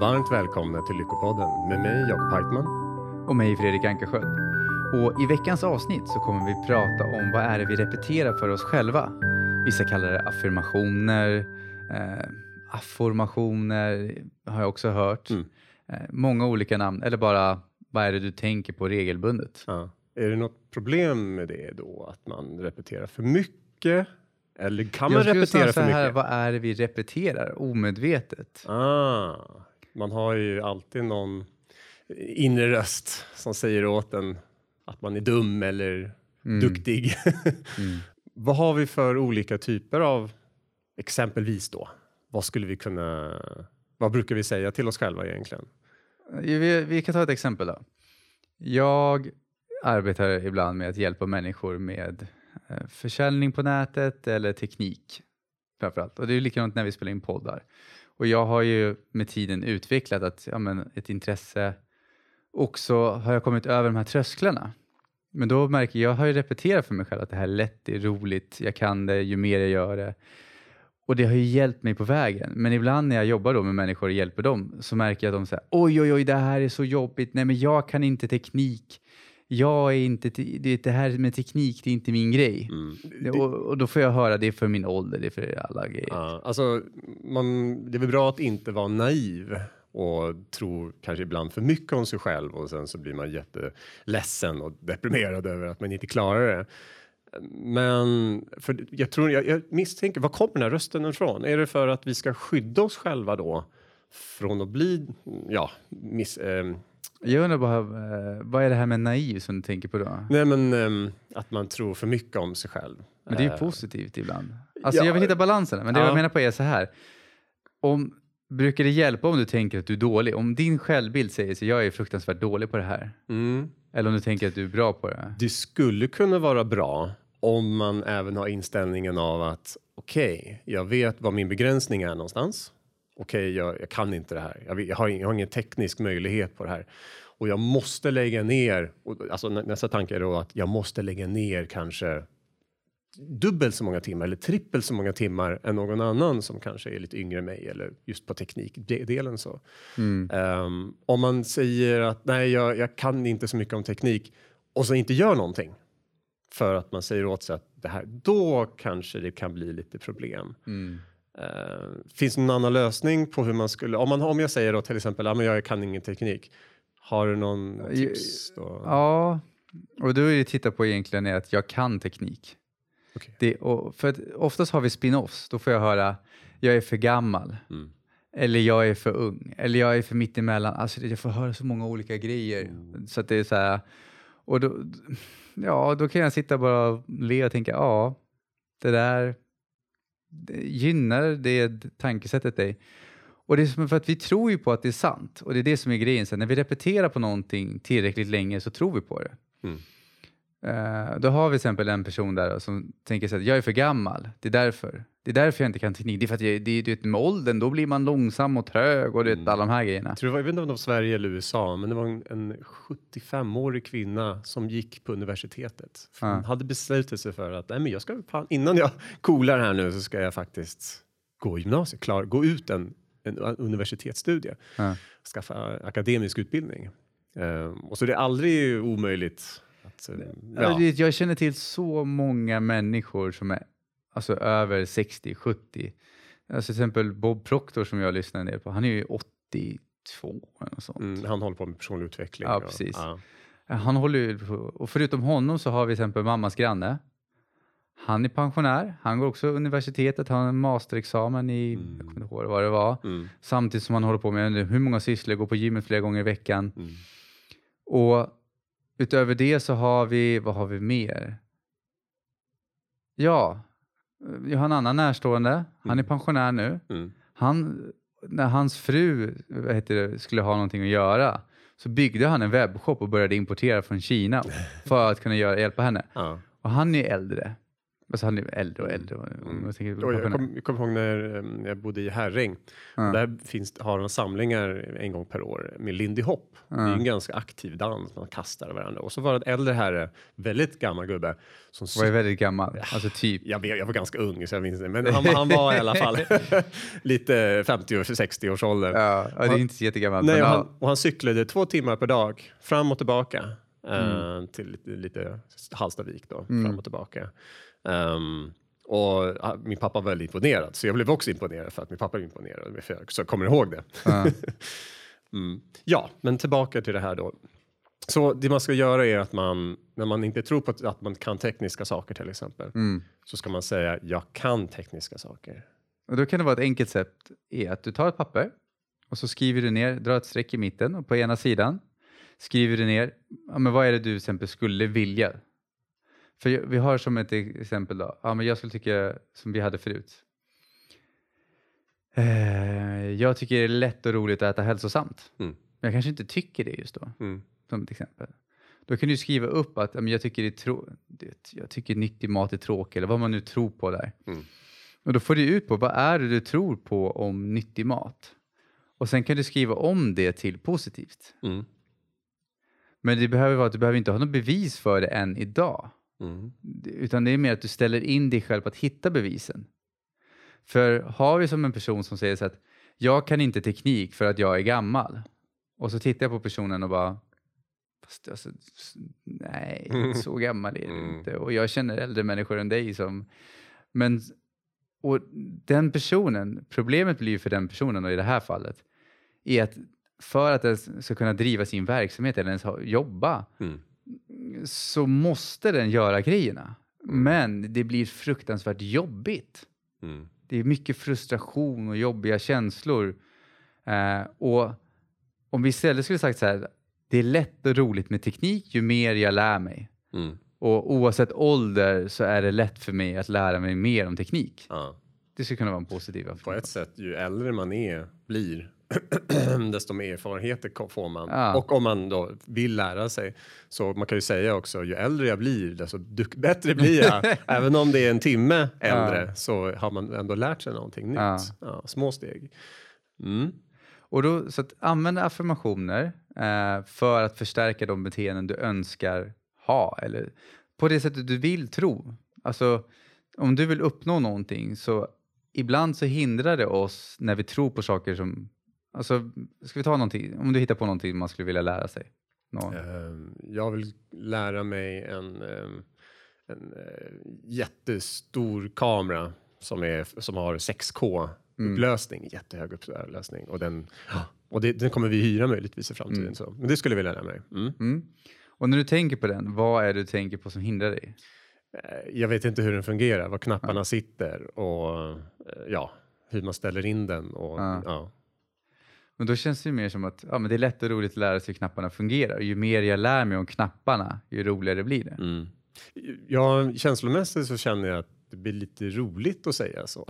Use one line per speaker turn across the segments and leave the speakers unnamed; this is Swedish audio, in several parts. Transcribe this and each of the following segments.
Varmt välkomna till Lyckopodden med mig Jakob Heitman.
Och mig Fredrik Ankarsköld. Och i veckans avsnitt så kommer vi prata om vad är det vi repeterar för oss själva. Vissa kallar det affirmationer, eh, afformationer har jag också hört.
Mm.
Eh, många olika namn, eller bara vad är det du tänker på regelbundet?
Ja. Är det något problem med det då att man repeterar för mycket? Eller kan man
jag
repetera för
så här,
mycket?
vad är det vi repeterar omedvetet?
Ah, man har ju alltid någon inre röst som säger åt en att man är dum eller
Mm.
duktig.
Mm.
Vad har vi för olika typer av exempelvis då? Vad skulle vi kunna? Vad brukar vi säga till oss själva egentligen?
Vi, vi kan ta ett exempel då. Jag arbetar ibland med att hjälpa människor med eh, försäljning på nätet eller teknik framförallt. Och det är likadant när vi spelar in poddar. Och jag har ju med tiden utvecklat att, ja, men ett intresse och så har jag kommit över de här trösklarna. Men då märker jag, jag har ju repeterat för mig själv att det här är lätt, det är roligt, jag kan det ju mer jag gör det. Och det har ju hjälpt mig på vägen. Men ibland när jag jobbar då med människor och hjälper dem så märker jag att de säger oj, oj, oj, det här är så jobbigt. Nej, men jag kan inte teknik. Jag är inte, te- det, det här med teknik, det är inte min grej.
Det-
Och, och då får jag höra det är för min ålder, det är för alla grejer.
Ja, alltså, man, det är väl bra att inte vara naiv och tro kanske ibland för mycket om sig själv och sen så blir man jätteledsen och deprimerad över att man inte klarar det. Men för jag tror, jag, jag misstänker, var kommer den här rösten ifrån? Är det för att vi ska skydda oss själva då från att bli, ja, miss, ehm,
Jag undrar bara, eh, vad är det här med naiv som du tänker på då?
nej men ehm, att man tror för mycket om sig själv.
Men det är ju
Eh,
positivt ibland. Alltså
ja.
jag vill hitta balansen, men det
Ja.
jag menar på är så här. Om, brukar det hjälpa om du tänker att du är dålig? Om din självbild säger så jag är fruktansvärt dålig på det här.
Mm.
Eller om du tänker att du är bra på det.
Det skulle kunna vara bra om man även har inställningen av att okej, jag vet vad min begränsning är någonstans. Okej, jag, jag kan inte det här. Jag, jag, har, jag har ingen teknisk möjlighet på det här och jag måste lägga ner. Och, alltså, nä- nästa tanke är då att jag måste lägga ner kanske dubbelt så många timmar eller trippelt så många timmar än någon annan som kanske är lite yngre än mig eller just på teknikdelen så.
Mm.
Ehm, om man säger att nej, jag, jag kan inte så mycket om teknik och så inte gör någonting för att man säger åt sig att det här, då kanske det kan bli lite problem.
Mm.
Ehm, finns det någon annan lösning på hur man skulle, om, man, om jag säger då till exempel, ja, men jag kan ingen teknik, har du någon tips? Då?
Ja, och då är det titta på egentligen är att jag kan teknik.
Okej.
Det, för att oftast har vi spin-offs, då får jag höra jag är för gammal.
Mm.
Eller jag är för ung. Eller jag är för mittemellan. Alltså jag får höra så många olika grejer.
Mm.
Så att det är så här. Och då, ja, då kan jag sitta bara och le och tänka, ja, det där gynnar det tankesättet dig. Och det är för att vi tror ju på att det är sant. Och det är det som är grejen. Så när vi repeterar på någonting tillräckligt länge så tror vi på det.
Mm.
Eh, då har vi till exempel en person där som tänker så att jag är för gammal. Det är därför. Det är därför jag inte kan teknik. Det är för att jag, det, det, med åldern då blir man långsam och trög och det,
Mm.
alla de här grejerna.
Tror jag vet inte om det var Sverige eller USA, men det var en, en 75-årig kvinna som gick på universitetet. Hon
Ja.
hade beslutat sig för att nej, men jag ska, innan jag coolar här nu så ska jag faktiskt gå gymnasiet, klar, gå ut en, en universitetsstudie,
Ja.
skaffa akademisk utbildning. Ehm, och så det är aldrig omöjligt att... eh,
Ja. det- Jag känner till så många människor som är alltså, över 60, 70. Alltså, till exempel Bob Proctor som jag lyssnar del på, han är ju 82 eller något sånt.
Mm, han håller på med personlig utveckling.
Ja,
och-
precis.
ja.
Han håller ju på, och förutom honom så har vi till exempel mammas granne. Han är pensionär, han går också universitetet, han har en masterexamen i,
Mm.
jag kommer inte ihåg vad det var.
Mm,
Samtidigt som han håller på med hur många sysslor, går på gymmet flera gånger i veckan.
mm.
Och utöver det så har vi, vad har vi mer? Ja, vi har en annan närstående, han är
Mm.
pensionär nu.
Mm.
Han, när hans fru det, skulle ha någonting att göra så byggde han en webbshop och började importera från Kina för att kunna göra, hjälpa henne.
Ja.
Och han är äldre. Alltså han är äldre och äldre. Om
Mm.
jag tänker
Och jag kommer kom ihåg när eh, jag bodde i Herräng.
Ja.
Där finns, har de samlingar en gång per år med Lindy Hop. Det är en ganska aktiv dans, man kastar varandra. Och så var det en äldre herre, väldigt gammal gubbe, som
var ju väldigt gammal. Alltså typ.
jag, jag var ganska ung så jag minns det, men han, han var i alla fall lite 50-60 års ålder.
Ja, det är inte så jättegammalt.
Nej,
men
och, han, och han cyklade två timmar per dag fram och tillbaka
Mm.
till lite, lite Hallstavik då, fram och tillbaka. Ehm, och ah, min pappa var väldigt imponerad, så jag blev också imponerad för att min pappa är imponerad, för jag så jag kommer ihåg det.
Ja.
Mm. Ja, men tillbaka till det här då. Så det man ska göra är att man, när man inte tror på att- att man kan tekniska saker till exempel,
Mm.
så ska man säga jag kan tekniska saker.
Och då kan det vara ett enkelt sätt är att du tar ett papper och så skriver du ner, drar ett streck i mitten och på ena sidan skriver du ner, ja, men vad är det du till exempel skulle vilja? För vi har som ett exempel då, ja, men jag skulle tycka som vi hade förut. Eh, jag tycker det är lätt och roligt att äta hälsosamt.
Mm.
Men jag kanske inte tycker det just då,
Mm.
som ett exempel. Då kan du skriva upp att ja, men jag, tycker det är trå- det, jag tycker nyttig mat är tråkig eller vad man nu tror på där.
Mm.
Och då får du ut på vad är det du tror på om nyttig mat. Och sen kan du skriva om det till positivt.
Mm.
Men det behöver vara att du behöver inte ha något bevis för det än idag.
Mm.
Utan det är mer att du ställer in dig själv på att hitta bevisen. För har vi som en person som säger så att jag kan inte teknik för att jag är gammal. Och så tittar jag på personen och bara Fast alltså, nej, så gammal är du
Mm.
inte. Och jag känner äldre människor än dig som... Men, och den personen, problemet blir ju för den personen och i det här fallet, är att för att den ska kunna driva sin verksamhet eller ens jobba
Mm.
så måste den göra grejerna. Men det blir fruktansvärt jobbigt.
Mm.
Det är mycket frustration och jobbiga känslor. Eh, och om vi istället skulle sagt så här, det är lätt och roligt med teknik ju mer jag lär mig.
Mm.
Och oavsett ålder så är det lätt för mig att lära mig mer om teknik.
Ja.
Det skulle kunna vara en positiv
På ett sätt, ju äldre man är, blir, desto mer erfarenheter får man.
Ja.
Och om man då vill lära sig, så man kan ju säga också, ju äldre jag blir, desto bättre blir jag. Även om det är en timme äldre så har man ändå lärt sig någonting nytt.
Ja.
Ja, små steg. Mm.
Och då, så att använda affirmationer eh, för att förstärka de beteenden du önskar ha eller på det sättet du vill tro. Alltså om du vill uppnå någonting så ibland så hindrar det oss när vi tror på saker som, alltså ska vi ta någonting, om du hittar på någonting man skulle vilja lära sig. Nå-
Ehm, Jag vill lära mig en, ehm, en eh, jättestor kamera som, är, som har 6K upplösning, jättehög upplösning. Och, den, och det, den kommer vi hyra möjligtvis i framtiden. Så. Men det skulle jag vilja lära mig. Mm.
Mm. Och när du tänker på den, vad är det du tänker på som hindrar dig?
Eh, Jag vet inte hur den fungerar, var knapparna sitter och eh, ja, hur man ställer in den. Och,
Ja.
ja.
Men då känns det ju mer som att ja, men det är lätt och roligt att lära sig hur knapparna fungerar. Ju mer jag lär mig om knapparna, ju roligare blir det.
Mm. Ja, känslomässigt så känner jag att det blir lite roligt att säga så.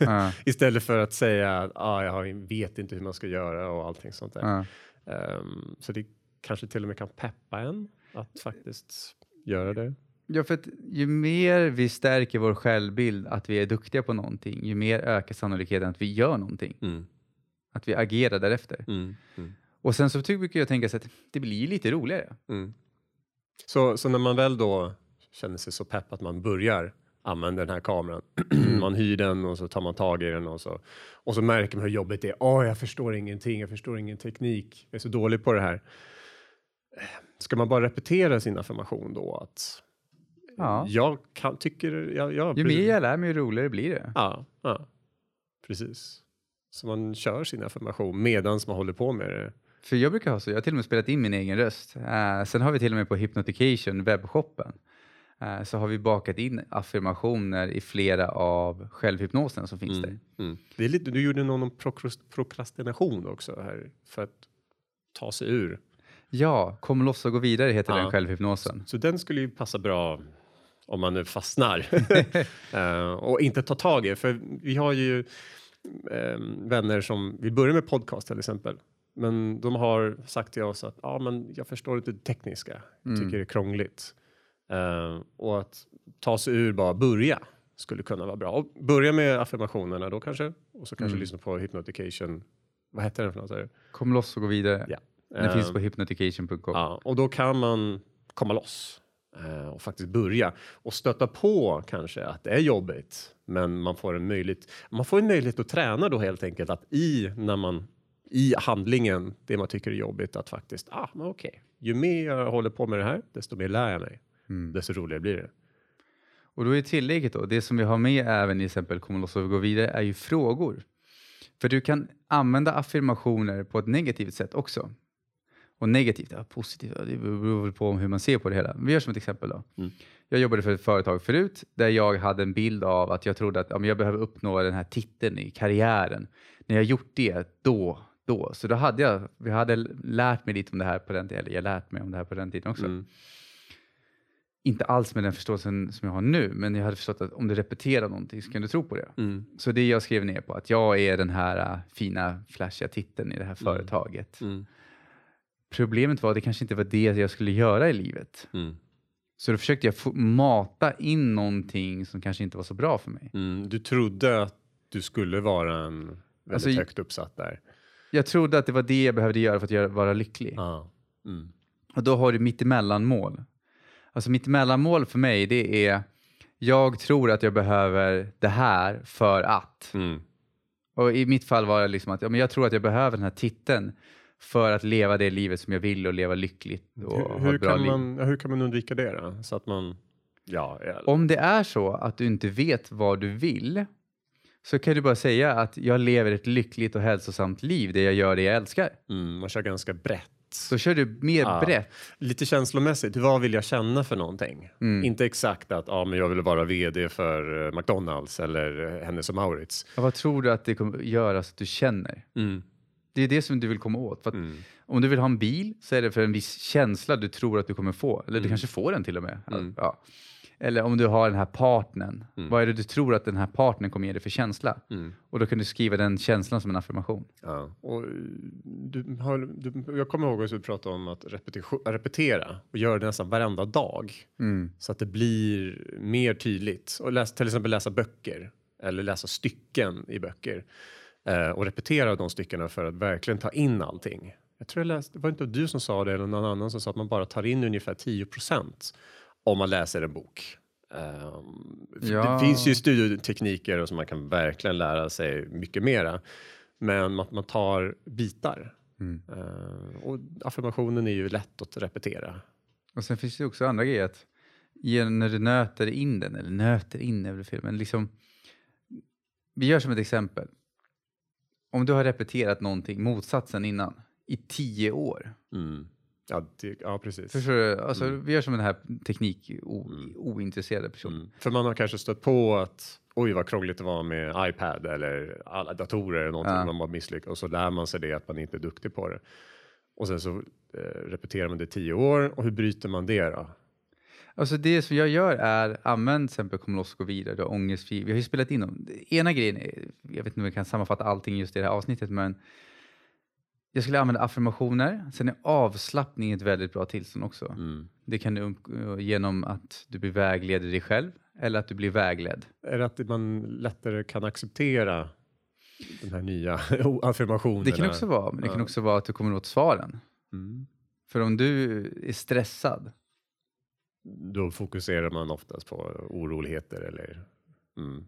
Ja,
Istället för att säga att ah, jag vet inte hur man ska göra och allting sånt där.
ja.
Ehm, så det kanske till och med kan peppa en att faktiskt göra det.
Ja, för att ju mer vi stärker vår självbild att vi är duktiga på någonting, ju mer ökar sannolikheten att vi gör någonting. Att vi agerar därefter.
Mm. Mm.
Och sen så brukar jag tänka så att det blir lite roligare.
Mm. Så, så när man väl då känner sig så pepp att man börjar använda den här kameran, man hyr den och så tar man tag i den och så, och så märker man hur jobbigt det är. Åh, jag förstår ingenting, jag förstår ingen teknik, jag är så dålig på det här. Ska man bara repetera sin affirmation då? Att
Ja.
jag kan, tycker, jag, jag,
Ju mer jag lär mig, ju roligare blir det.
Ja, ja, precis. Så man kör sin affirmation medan man håller på med det.
För jag brukar ha så, jag har till och med spelat in min egen röst. Eh, sen har vi till och med på Hypnotication, webbshoppen, eh, så har vi bakat in affirmationer i flera av självhypnoserna som finns där.
Mm. Det är lite, du gjorde någon om prokrastination också här för att ta sig ur.
Ja, Kom loss och gå vidare heter
Ja.
den självhypnosen.
Så den skulle ju passa bra om man nu fastnar Eh, och inte tar tag i. För vi har ju eh, vänner som vill börja med podcast till exempel. Men de har sagt till oss att ah, men jag förstår inte det tekniska. Jag tycker det är krångligt. Eh, och att ta sig ur bara börja skulle kunna vara bra. Och börja med affirmationerna då kanske och så kanske
Mm.
lyssna på hypnotication. Vad heter den för något?
Kom loss och gå vidare.
Ja.
Den
Eh,
finns på hypnotication.com.
Ja, och då kan man komma loss och faktiskt börja och stöta på kanske att det är jobbigt, men man får en möjlighet. Man får en möjlighet att träna då helt enkelt att i när man i handlingen det man tycker är jobbigt att faktiskt ah, men okej, ju mer jag håller på med det här, desto mer lär jag mig,
Mm.
desto roligare blir det.
Och då är tillägget då, det som vi har med även i exempel Kom loss och gå vidare är ju frågor. För du kan använda affirmationer på ett negativt sätt också. Och negativt, ja, positivt, ja, det beror väl på hur man ser på det hela. Vi gör som ett exempel då.
Mm.
Jag jobbade för ett företag förut där jag hade en bild av att jag trodde att ja, men jag behöver uppnå den här titeln i karriären. När jag gjort det, då, då. Så då hade jag, vi hade lärt mig lite om det här på den tiden, eller jag lärt mig om det här på den tiden också.
Mm.
Inte alls med den förståelsen som jag har nu, men jag hade förstått att om du repeterar någonting så kan du tro på det.
Mm.
Så det jag skrev ner på, att jag är den här äh, fina flashiga titeln i det här företaget. Problemet var att det kanske inte var det jag skulle göra i livet.
Mm.
Så då försökte jag mata in någonting som kanske inte var så bra för mig.
Mm. Du trodde att du skulle vara en väldigt
Alltså,
högt uppsatt där.
Jag trodde att det var det jag behövde göra för att göra, vara lycklig.
Ja. Mm.
Och då har du mittemellanmål. Alltså mittemellanmål för mig, det är jag tror att jag behöver det här för att.
Mm.
Och i mitt fall var det liksom att ja, men jag tror att jag behöver den här titeln för att leva det livet som jag vill och leva lyckligt och
Hur,
ha
hur, kan
liv.
man, ja, hur kan man undvika det då? Så att man, ja, ja.
Om det är så att du inte vet vad du vill så kan du bara säga att jag lever ett lyckligt och hälsosamt liv där jag gör det jag älskar.
Mm, man kör ganska brett.
Så kör du mer
Ja.
brett.
Lite känslomässigt, vad vill jag känna för någonting?
Mm.
Inte exakt att ja, men jag vill vara vd för eh, McDonalds eller eh, Hennes och Mauritz.
Och vad tror du att det kommer göra så att du känner?
Mm.
Det är det som du vill komma åt. För att
Mm.
Om du vill ha en bil så är det för en viss känsla du tror att du kommer få. Eller du kanske får den till och med.
Mm.
Ja. Eller om du har den här partnern.
Mm.
Vad är det du tror att den här partnern kommer ge dig för känsla?
Mm.
Och då kan du skriva den känslan som en affirmation.
Ja. Och, eh, du har, du, jag kommer ihåg att du pratade om att repetition, repetera och göra det nästan varenda dag. Så att det blir mer tydligt. Och läs, till exempel läsa böcker eller läsa stycken i böcker. Eh, och repetera de styckena för att verkligen ta in allting. Jag tror jag läste, det var inte du som sa det eller någon annan som sa att man bara tar in ungefär 10% om man läser en bok. För
Ja.
Det finns ju studietekniker och som man kan verkligen lära sig mycket mera. Men att man tar bitar.
Mm.
Eh, och affirmationen är ju lätt att repetera.
Och sen finns det också andra grejer. Att när du nöter in den, eller nöter in är väl fel, men liksom. Vi gör som ett exempel. Om du har repeterat någonting, motsatsen innan, i tio år.
Mm. Ja, det, ja, precis.
Förstår du? Alltså, Vi gör som den här teknik o,
Mm.
ointresserade personen.
Mm. För man har kanske stött på att oj vad krångligt det var med iPad eller alla datorer eller någonting
Ja.
man bara misslyckas och så lär man sig det att man inte är duktig på det. Och sen så eh, repeterar man det tio år och hur bryter man det då?
Alltså det som jag gör är, använd till exempel Kom loss och gå vidare, du har ångestfri. Vi har ju spelat in dem. Ena grejen, är, jag vet inte om vi kan sammanfatta allting just i det här avsnittet, men jag skulle använda affirmationer. Sen är avslappning ett väldigt bra tillstånd också.
Mm.
Det kan du genom att du blir vägledd i dig själv eller att du blir vägledd.
Är det att man lättare kan acceptera den här nya affirmationerna?
Det kan också vara, men det kan också vara att du kommer åt svaren.
Mm.
För om du är stressad,
Då fokuserar man oftast på oroligheter eller mm.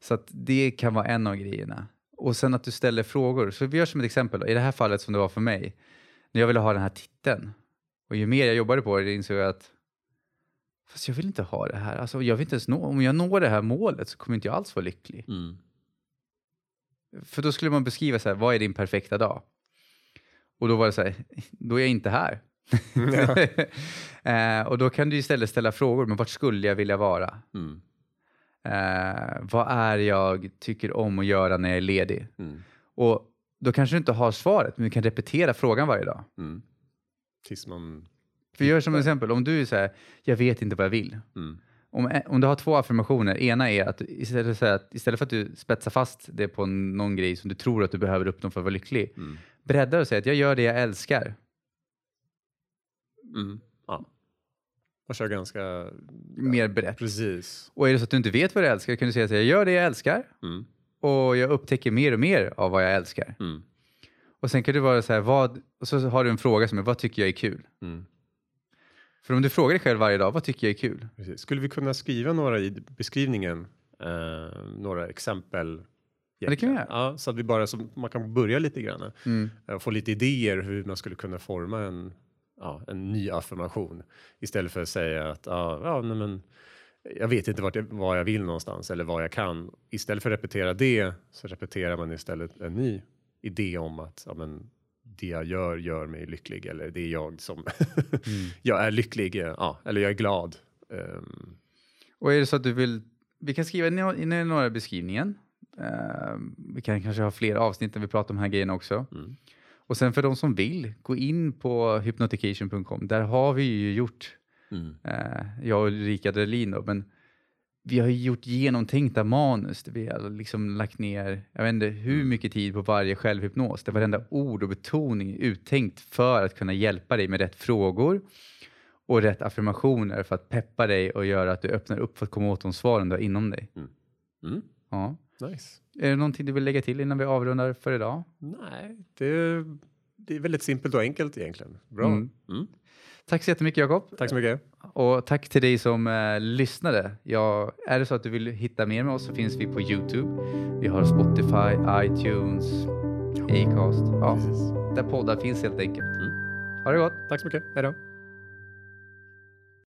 så att det kan vara en av grejerna. Och sen att du ställer frågor. Så vi gör som ett exempel, då. i det här fallet som det var för mig, när jag ville ha den här titeln. Och ju mer jag jobbade på det insåg jag att fast jag vill inte ha det här. Alltså, jag vill inte ens nå, om jag når det här målet så kommer inte jag alls vara lycklig.
Mm.
För då skulle man beskriva så här, vad är din perfekta dag? Och då var det så här, då är jag inte här. eh, och då kan du istället ställa frågor, men vart skulle jag vilja vara?
Mm.
Eh, vad är jag tycker om att göra när jag är ledig?
Mm.
Och då kanske du inte har svaret, men du kan repetera frågan varje dag.
Mm. Tills man...
För gör som exempel, om du är så här, jag vet inte vad jag vill.
Mm.
Om, om du har två affirmationer, ena är att istället, för att istället för att du spetsar fast det på någon grej som du tror att du behöver uppnå för att vara lycklig,
Mm.
bredda och säga att jag gör det jag älskar.
Mm. Ja. Och kör ganska...
mer brett.
Precis.
Och är det så att du inte vet vad du älskar kan du säga att jag gör det jag älskar
Mm.
och jag upptäcker mer och mer av vad jag älskar.
Mm.
Och sen kan du vara så här, vad, och så har du en fråga som är vad tycker jag är kul?
Mm.
För om du frågar dig själv varje dag, vad tycker jag är kul?
Precis. Skulle vi kunna skriva några i beskrivningen? Eh, några exempel?
Ja, det kan vi göra.
Ja, så att vi bara så man kan börja lite grann.
Mm.
eh, Få lite idéer hur man skulle kunna forma en, ja, en ny affirmation istället för att säga att ja, ja, nej, men jag vet inte vart jag, vad jag vill någonstans eller vad jag kan. Istället för att repetera det så repeterar man istället en ny idé om att ja, men, det jag gör gör mig lycklig eller det är jag som jag är lycklig. Ja, eller jag är glad. Ehm,
Och är det så att du vill, vi kan skriva in några i beskrivningen. Eh, vi kan kanske ha fler avsnitt där vi pratar om de här grejerna också.
Mm.
Och sen för de som vill, gå in på hypnotication.com. Där har vi ju gjort,
mm,
eh, jag och Ulrika Delin då, men vi har ju gjort genomtänkta manus. Vi har liksom lagt ner, jag vet inte hur mycket tid på varje självhypnos. Där varenda ord och betoning är uttänkt för att kunna hjälpa dig med rätt frågor och rätt affirmationer för att peppa dig och göra att du öppnar upp för att komma åt de svaren du har inom dig.
mm,
Ja.
Nice.
Är det någonting du vill lägga till innan vi avrundar för idag?
Nej, det, det är väldigt simpelt och enkelt egentligen. Bra.
Mm.
Mm.
Tack så jättemycket Jakob.
Tack så mycket.
Och tack till dig som eh, lyssnade. Ja, är det så att du vill hitta mer med oss så finns vi på Youtube. Vi har Spotify, iTunes, Acast. Ja,
Precis.
där poddar finns helt enkelt.
Mm.
Ha det gott.
Tack så mycket. Hej då.